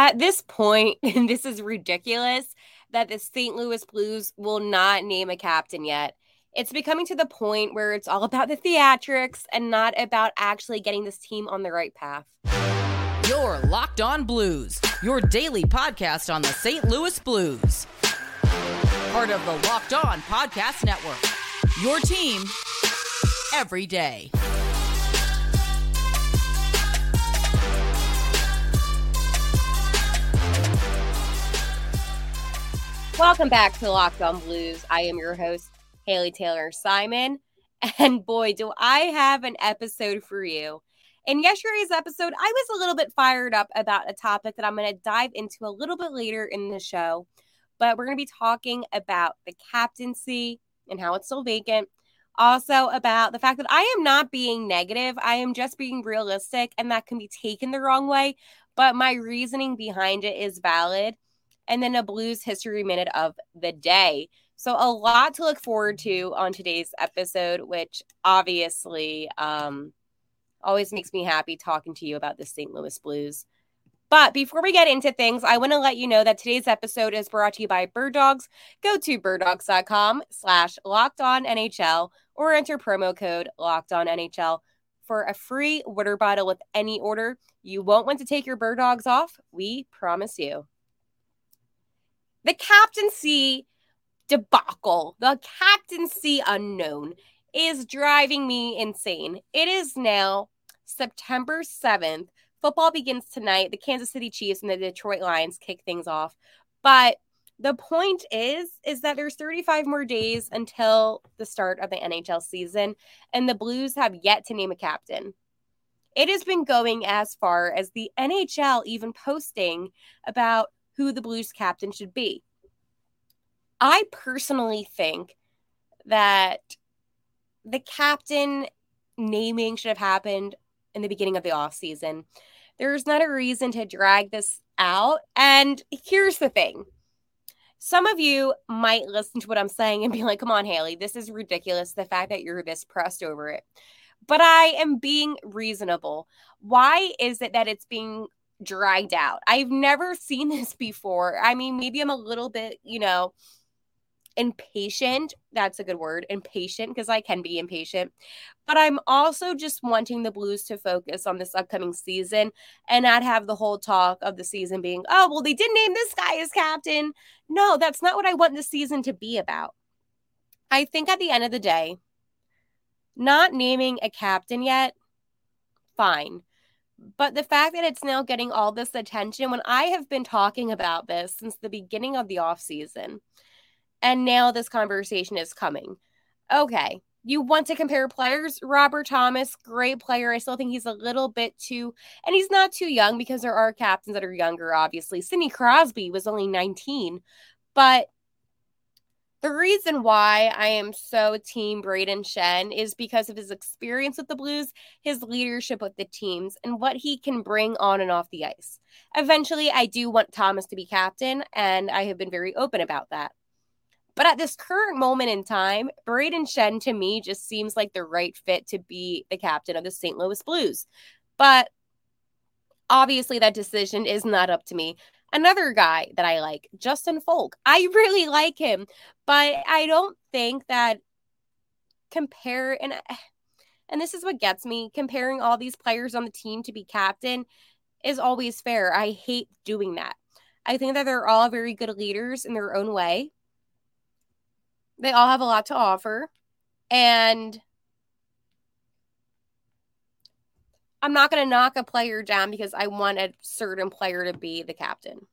At this point, and this is ridiculous, that the St. Louis Blues will not name a captain yet. It's becoming to the point where it's all about the theatrics and not about actually getting this team on the right path. Your Locked On Blues, your daily podcast on the St. Louis Blues. Part of the Locked On Podcast Network. Your team every day. Welcome back to Locked On Blues. I am your host, Haley Taylor Simon. And boy, do I have an episode for you. In yesterday's episode, I was a little bit fired up about a topic that I'm going to dive into a little bit later in the show. But we're going to be talking about the captaincy and how it's still vacant. Also, about the fact that I am not being negative, I am just being realistic, and that can be taken the wrong way. But my reasoning behind it is valid and then a blues history minute of the day. So a lot to look forward to on today's episode, which obviously um, always makes me happy talking to you about the St. Louis Blues. But before we get into things, I want to let you know that today's episode is brought to you by Bird Dogs. Go to birddogs.com slash locked on NHL or enter promo code locked on NHL for a free water bottle with any order. You won't want to take your bird dogs off. We promise you the captaincy debacle, the captaincy unknown is driving me insane. It is now September 7th. Football begins tonight. The Kansas City Chiefs and the Detroit Lions kick things off. But the point is is that there's 35 more days until the start of the NHL season and the Blues have yet to name a captain. It has been going as far as the NHL even posting about who the Blues captain should be. I personally think that the captain naming should have happened in the beginning of the offseason. There's not a reason to drag this out. And here's the thing some of you might listen to what I'm saying and be like, come on, Haley, this is ridiculous. The fact that you're this pressed over it. But I am being reasonable. Why is it that it's being dragged out. I've never seen this before. I mean, maybe I'm a little bit, you know, impatient. That's a good word, impatient, because I can be impatient. But I'm also just wanting the Blues to focus on this upcoming season and not have the whole talk of the season being, oh, well, they did name this guy as captain. No, that's not what I want the season to be about. I think at the end of the day, not naming a captain yet, fine. But the fact that it's now getting all this attention when I have been talking about this since the beginning of the off season, and now this conversation is coming. Okay, you want to compare players? Robert Thomas, great player. I still think he's a little bit too, and he's not too young because there are captains that are younger, obviously. Sidney Crosby was only 19, but the reason why I am so team Brayden Schenn is because of his experience with the Blues, his leadership with the teams, and what he can bring on and off the ice. Eventually, I do want Thomas to be captain, and I have been very open about that. But at this current moment in time, Brayden Schenn to me just seems like the right fit to be the captain of the St. Louis Blues. But obviously, that decision is not up to me. Another guy that I like, Justin Faulk. I really like him, but I don't think that compare and and this is what gets me comparing all these players on the team to be captain is always fair. I hate doing that. I think that they're all very good leaders in their own way. They all have a lot to offer. And I'm not going to knock a player down because I want a certain player to be the captain.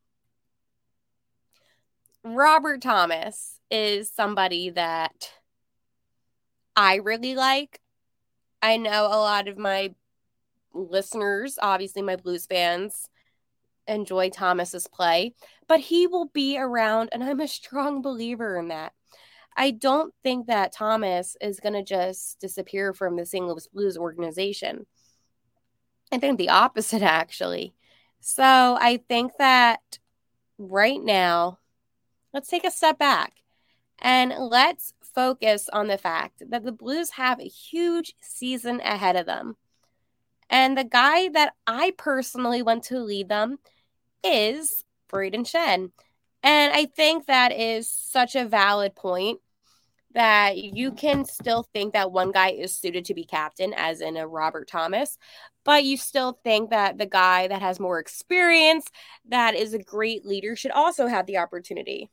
Robert Thomas is somebody that I really like. I know a lot of my listeners, obviously my blues fans, enjoy Thomas's play, but he will be around, and I'm a strong believer in that. I don't think that Thomas is going to just disappear from the St. Louis Blues organization. I think the opposite, actually. So I think that right now, let's take a step back and let's focus on the fact that the Blues have a huge season ahead of them. And the guy that I personally want to lead them is Brayden Schenn. And I think that is such a valid point that you can still think that one guy is suited to be captain, as in a Robert Thomas, but you still think that the guy that has more experience, that is a great leader, should also have the opportunity.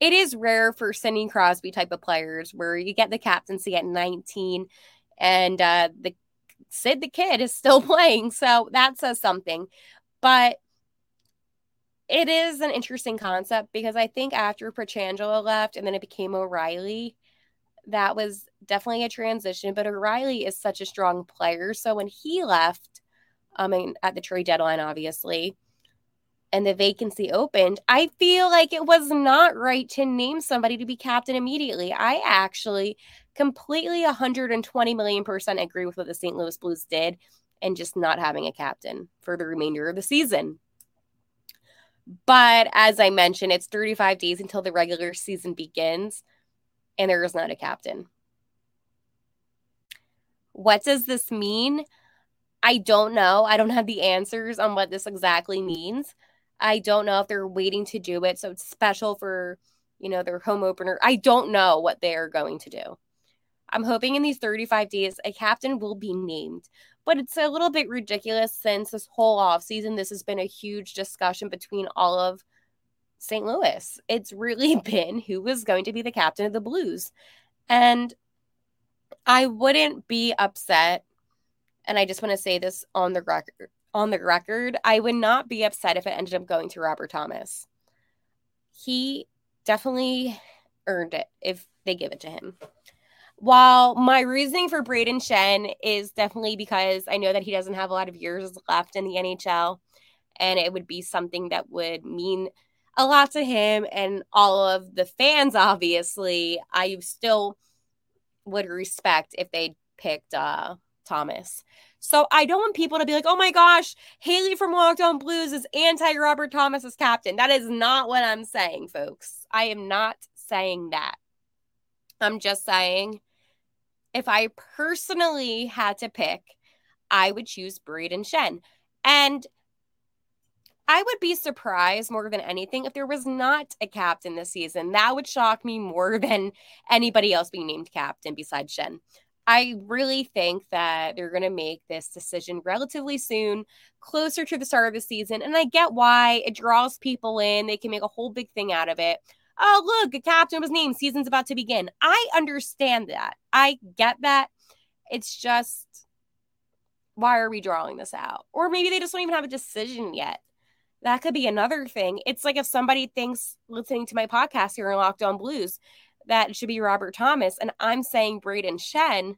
It is rare for Sidney Crosby type of players where you get the captaincy at 19 and uh, the Sid the kid is still playing. So that says something. But it is an interesting concept because I think after Pietrangelo left and then it became O'Reilly, that was definitely a transition. But O'Reilly is such a strong player. So when he left, I mean, at the trade deadline, obviously, and the vacancy opened, I feel like it was not right to name somebody to be captain immediately. I actually completely 120 million percent agree with what the St. Louis Blues did and just not having a captain for the remainder of the season. But as I mentioned, it's 35 days until the regular season begins, and there is not a captain. What does this mean? I don't know. I don't have the answers on what this exactly means. I don't know if they're waiting to do it. So it's special for, you know, their home opener. I don't know what they're going to do. I'm hoping in these 35 days a captain will be named. But it's a little bit ridiculous since this whole off season, this has been a huge discussion between all of St. Louis. It's really been who was going to be the captain of the Blues. And I wouldn't be upset, and I just want to say this on the record on the record, I would not be upset if it ended up going to Robert Thomas. He definitely earned it if they give it to him. While my reasoning for Brayden Schenn is definitely because I know that he doesn't have a lot of years left in the NHL, and it would be something that would mean a lot to him and all of the fans, obviously, I still would respect if they picked uh, Thomas. So I don't want people to be like, oh my gosh, Haley from Locked On Blues is anti Robert Thomas as captain. That is not what I'm saying, folks. I am not saying that. I'm just saying if I personally had to pick, I would choose Brayden Schenn. And I would be surprised more than anything if there was not a captain this season. That would shock me more than anybody else being named captain besides Schenn. I really think that they're going to make this decision relatively soon, closer to the start of the season. And I get why it draws people in. They can make a whole big thing out of it oh, look, a captain was named. Season's about to begin. I understand that. I get that. It's just, why are we drawing this out? Or maybe they just don't even have a decision yet. That could be another thing. It's like if somebody thinks listening to my podcast here in Locked On Blues that should be Robert Thomas, and I'm saying Brayden Schenn.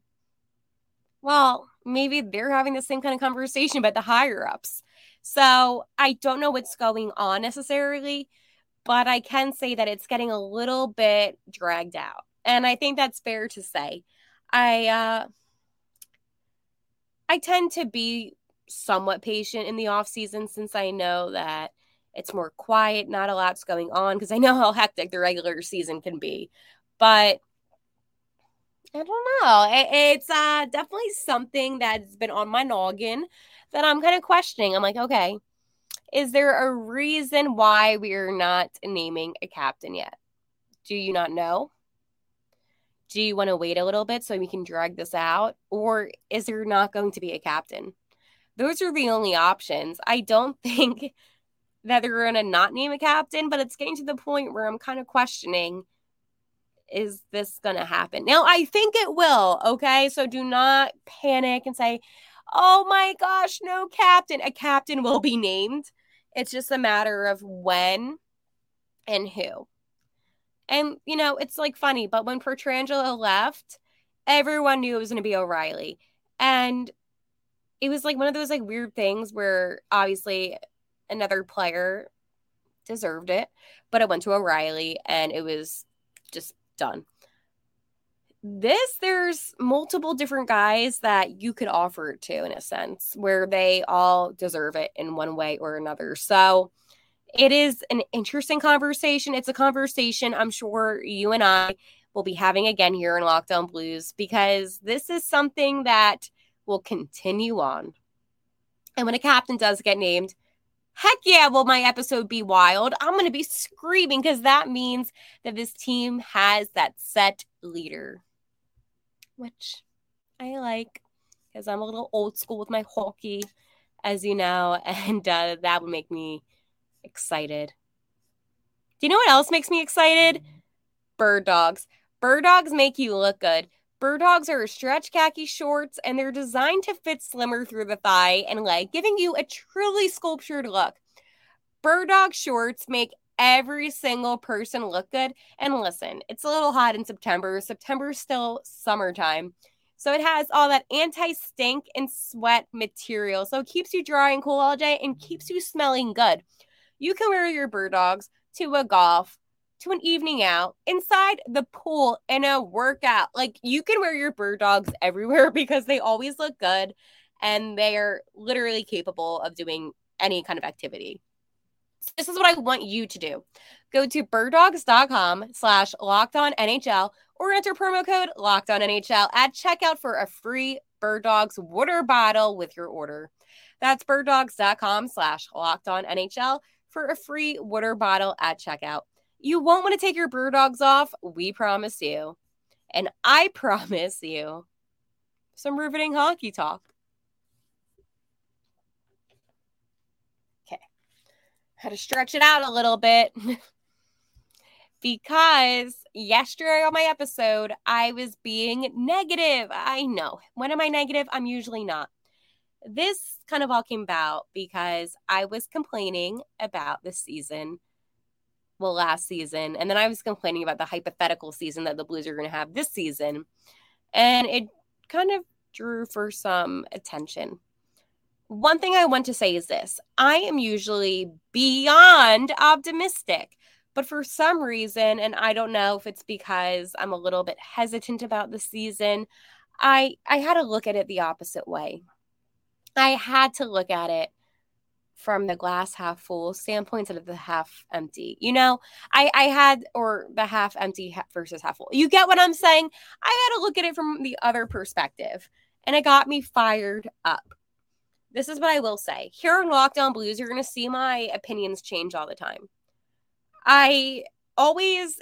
well, maybe they're having the same kind of conversation, but the higher ups. So I don't know what's going on necessarily, but I can say that it's getting a little bit dragged out. And I think that's fair to say. I uh I tend to be somewhat patient in the off season since I know that it's more quiet, not a lot's going on because I know how hectic the regular season can be. But I don't know. It, it's uh, definitely something that's been on my noggin that I'm kind of questioning. I'm like, okay, is there a reason why we are not naming a captain yet? Do you not know? Do you want to wait a little bit so we can drag this out? Or is there not going to be a captain? Those are the only options. I don't think that they're going to not name a captain, but it's getting to the point where I'm kind of questioning is this going to happen? Now, I think it will. Okay. So do not panic and say, oh my gosh, no captain. A captain will be named. It's just a matter of when and who. And, you know, it's like funny, but when Pietrangelo left, everyone knew it was going to be O'Reilly. And it was like one of those like weird things where obviously another player deserved it, but it went to O'Reilly and it was just done this there's multiple different guys that you could offer it to in a sense where they all deserve it in one way or another. So it is an interesting conversation. It's a conversation i'm sure you and i will be having again here in Locked On Blues because this is something that will continue on. And when a captain does get named Heck yeah, will my episode be wild? I'm going to be screaming because that means that this team has that set leader, which I like because I'm a little old school with my hockey, as you know, and uh, that would make me excited. Do you know what else makes me excited? Bird dogs. Bird dogs make you look good. Bird dogs are stretch khaki shorts and they're designed to fit slimmer through the thigh and leg, giving you a truly sculptured look. Bird dog shorts make every single person look good. And listen, it's a little hot in September. September is still summertime. So it has all that anti stink and sweat material. So it keeps you dry and cool all day and keeps you smelling good. You can wear your bird dogs to a golf, to an evening out inside the pool in a workout. Like you can wear your bird dogs everywhere because they always look good and they are literally capable of doing any kind of activity. This is what I want you to do. Go to birddogs.com slash locked on NHL or enter promo code locked on NHL at checkout for a free bird dogs water bottle with your order. That's birddogs.com slash locked on NHL for a free water bottle at checkout. You won't want to take your bird dogs off. We promise you. And I promise you some riveting hockey talk. Had to stretch it out a little bit because yesterday on my episode, I was being negative. I know. When am I negative? I'm usually not. This kind of all came about because I was complaining about the season well last season and then i was complaining about the hypothetical season that the blues are going to have this season and it kind of drew for some attention one thing i want to say is this i am usually beyond optimistic but for some reason and i don't know if it's because i'm a little bit hesitant about the season i i had to look at it the opposite way i had to look at it from the glass half full standpoint instead of the half empty. You know, I I had or the half empty versus half full. You get what I'm saying? I had to look at it from the other perspective, and it got me fired up. This is what I will say. Here on Locked On Blues, you're going to see my opinions change all the time. I always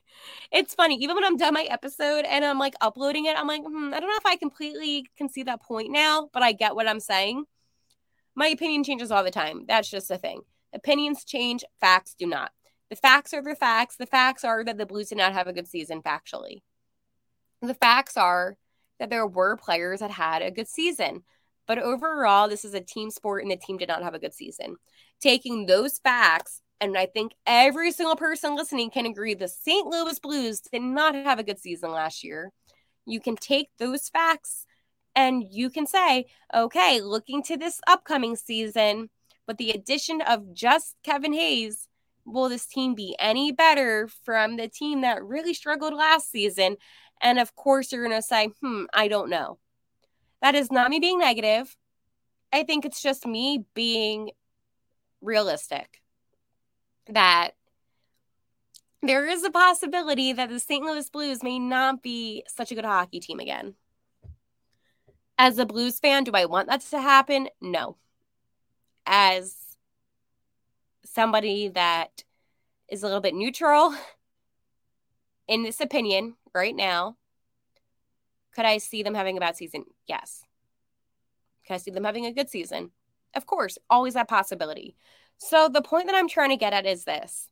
it's funny even when i'm done my episode and i'm like uploading it i'm like hmm, i don't know if i completely can see that point now but i get what i'm saying my opinion changes all the time. That's just a thing. Opinions change, facts do not. The facts are the facts. The facts are that the Blues did not have a good season factually. The facts are that there were players that had a good season. But overall, this is a team sport and the team did not have a good season. Taking those facts, and I think every single person listening can agree the St. Louis Blues did not have a good season last year. You can take those facts and you can say, okay, looking to this upcoming season, with the addition of just Kevin Hayes, will this team be any better from the team that really struggled last season? And of course, you're going to say, hmm, I don't know. That is not me being negative. I think it's just me being realistic that there is a possibility that the St. Louis Blues may not be such a good hockey team again. As a Blues fan, do I want that to happen? No. As somebody that is a little bit neutral in this opinion right now, could I see them having a bad season? Yes. Could I see them having a good season? Of course, always that possibility. So the point that I'm trying to get at is this.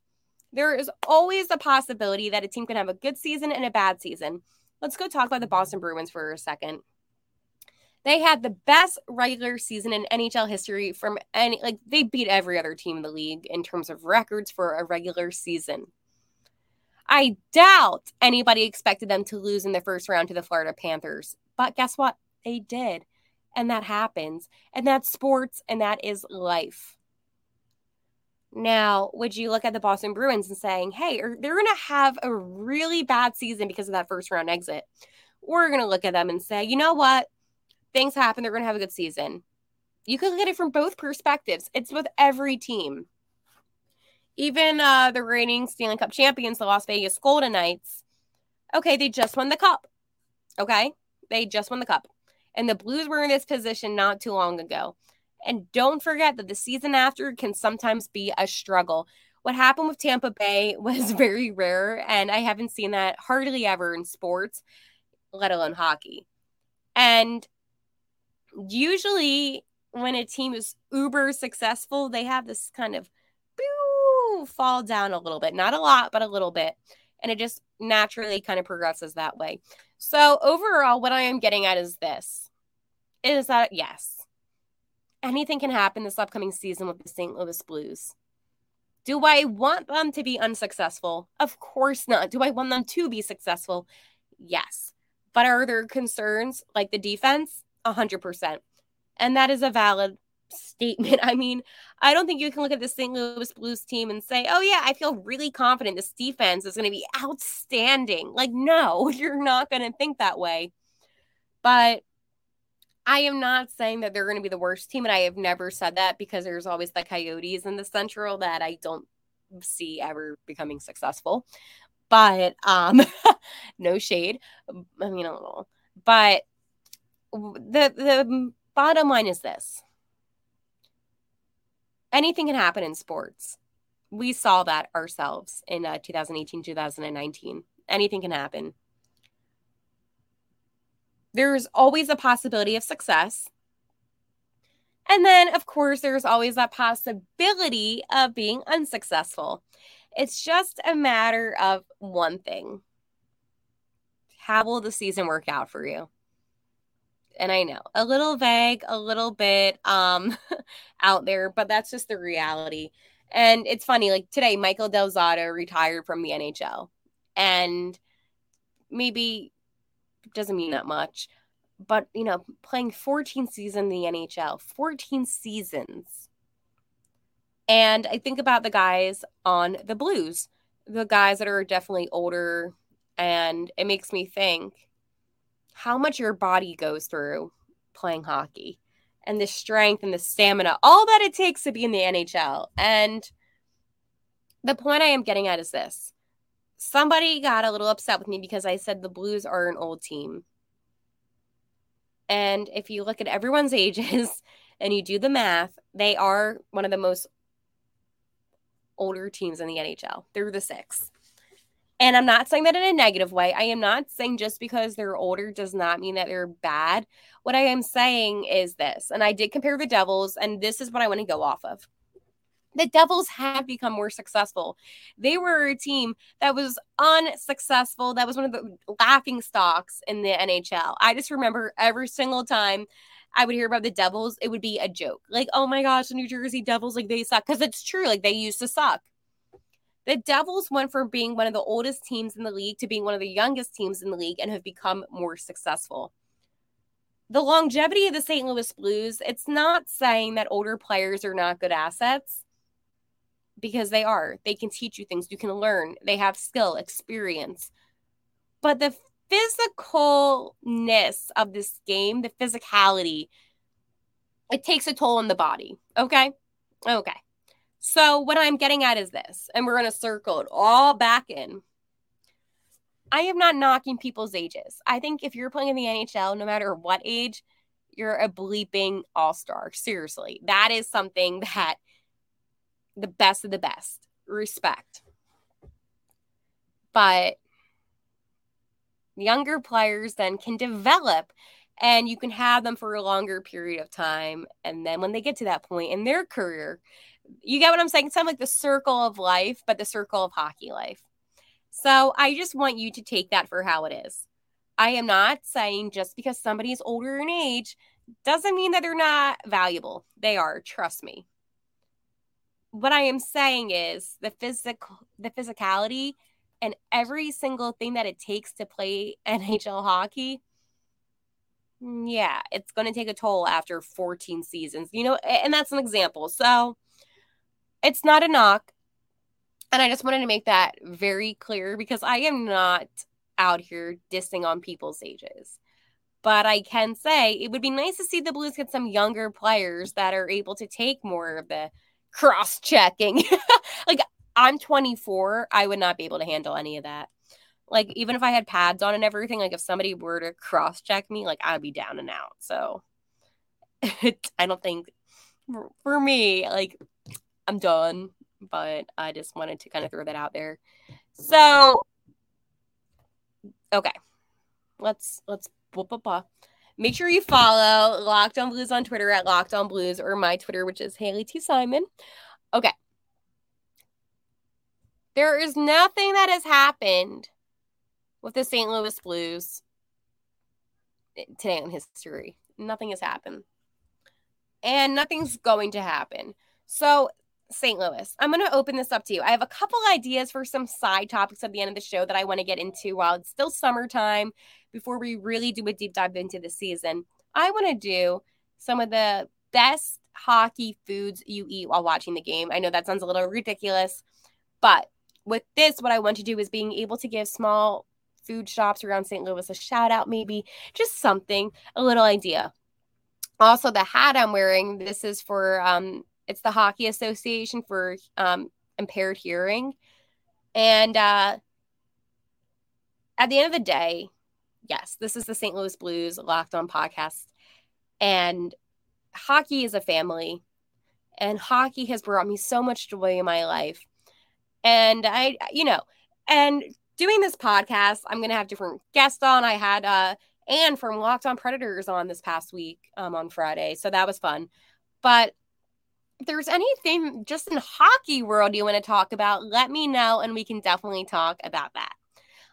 There is always a possibility that a team can have a good season and a bad season. Let's go talk about the Boston Bruins for a second. They had the best regular season in NHL history from any like they beat every other team in the league in terms of records for a regular season. I doubt anybody expected them to lose in the first round to the Florida Panthers. But guess what? They did. And that happens. And that's sports and that is life. Now, would you look at the Boston Bruins and saying, hey, er, they're going to have a really bad season because of that first round exit? We're going to look at them and say, you know what? things happen, they're going to have a good season. You can look at it from both perspectives. It's with every team. Even uh, the reigning Stanley Cup champions, the Las Vegas Golden Knights, okay, they just won the cup. Okay, they just won the cup. And the Blues were in this position not too long ago. And don't forget that the season after can sometimes be a struggle. What happened with Tampa Bay was very rare, and I haven't seen that hardly ever in sports, let alone hockey. And usually, when a team is uber successful, they have this kind of fall down a little bit. Not a lot, but a little bit. And it just naturally kind of progresses that way. So, overall, what I am getting at is this is that yes, anything can happen this upcoming season with the St. Louis Blues. Do I want them to be unsuccessful? Of course not. Do I want them to be successful? Yes. But are there concerns like the defense? 100%. And that is a valid statement. I mean, I don't think you can look at the St. Louis Blues team and say, oh, yeah, I feel really confident this defense is going to be outstanding. Like, no, you're not going to think that way. But I am not saying that they're going to be the worst team. And I have never said that because there's always the Coyotes in the Central that I don't see ever becoming successful. But um, no shade. I mean, a little. But the the bottom line is this anything can happen in sports. We saw that ourselves in uh, 2018, 2019. Anything can happen. There's always a possibility of success. And then, of course, there's always that possibility of being unsuccessful. It's just a matter of one thing How will the season work out for you? And I know a little vague, a little bit um out there, but that's just the reality. And it's funny, like today, Michael Del Zotto retired from the NHL, and maybe doesn't mean that much, but you know, playing 14 seasons in the NHL, 14 seasons. And I think about the guys on the Blues, the guys that are definitely older, and it makes me think how much your body goes through playing hockey and the strength and the stamina, all that it takes to be in the NHL. And the point I am getting at is this somebody got a little upset with me because I said the Blues are an old team. And if you look at everyone's ages and you do the math, they are one of the most older teams in the NHL. They're the six. And I'm not saying that in a negative way. I am not saying just because they're older does not mean that they're bad. What I am saying is this, and I did compare the Devils, and this is what I want to go off of. The Devils have become more successful. They were a team that was unsuccessful. That was one of the laughing stocks in the NHL. I just remember every single time I would hear about the Devils, it would be a joke. Like, oh my gosh, the New Jersey Devils, like they suck. Because it's true, like they used to suck. The Devils went from being one of the oldest teams in the league to being one of the youngest teams in the league and have become more successful. The longevity of the St. Louis Blues, it's not saying that older players are not good assets because they are. They can teach you things, you can learn, they have skill, experience. But the physicalness of this game, the physicality, it takes a toll on the body. Okay. Okay. So, what I'm getting at is this, and we're going to circle it all back in. I am not knocking people's ages. I think if you're playing in the NHL, no matter what age, you're a bleeping all star. Seriously, that is something that the best of the best respect. But younger players then can develop and you can have them for a longer period of time. And then when they get to that point in their career, you get what I'm saying? It's kind of like the circle of life, but the circle of hockey life. So I just want you to take that for how it is. I am not saying just because somebody is older in age doesn't mean that they're not valuable. They are, trust me. What I am saying is the physical the physicality and every single thing that it takes to play NHL hockey. Yeah, it's going to take a toll after 14 seasons. You know, and that's an example. So, it's not a knock. And I just wanted to make that very clear because I am not out here dissing on people's ages. But I can say it would be nice to see the Blues get some younger players that are able to take more of the cross checking. like, I'm 24, I would not be able to handle any of that. Like, even if I had pads on and everything, like, if somebody were to cross check me, like, I'd be down and out. So, I don't think for me, like I'm done, but I just wanted to kind of throw that out there. So, okay, let's let's blah, blah, blah. make sure you follow Locked On Blues on Twitter at Locked On Blues or my Twitter, which is Haley T Simon. Okay, there is nothing that has happened with the St. Louis Blues today in history. Nothing has happened. And nothing's going to happen. So, St. Louis, I'm going to open this up to you. I have a couple ideas for some side topics at the end of the show that I want to get into while it's still summertime before we really do a deep dive into the season. I want to do some of the best hockey foods you eat while watching the game. I know that sounds a little ridiculous, but with this, what I want to do is being able to give small food shops around St. Louis a shout out, maybe just something, a little idea. Also, the hat I'm wearing, this is for um, it's the Hockey Association for um, Impaired Hearing. And uh, at the end of the day, yes, this is the St. Louis Blues Locked On podcast. And hockey is a family. And hockey has brought me so much joy in my life. And I, you know, and doing this podcast, I'm going to have different guests on. I had uh, Anne from Locked On Predators on this past week um, on Friday. So that was fun. But there's anything just in hockey world you want to talk about, let me know and we can definitely talk about that.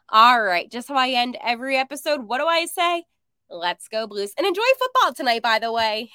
All right, just how I end every episode, what do I say? Let's go Blues and enjoy football tonight, by the way.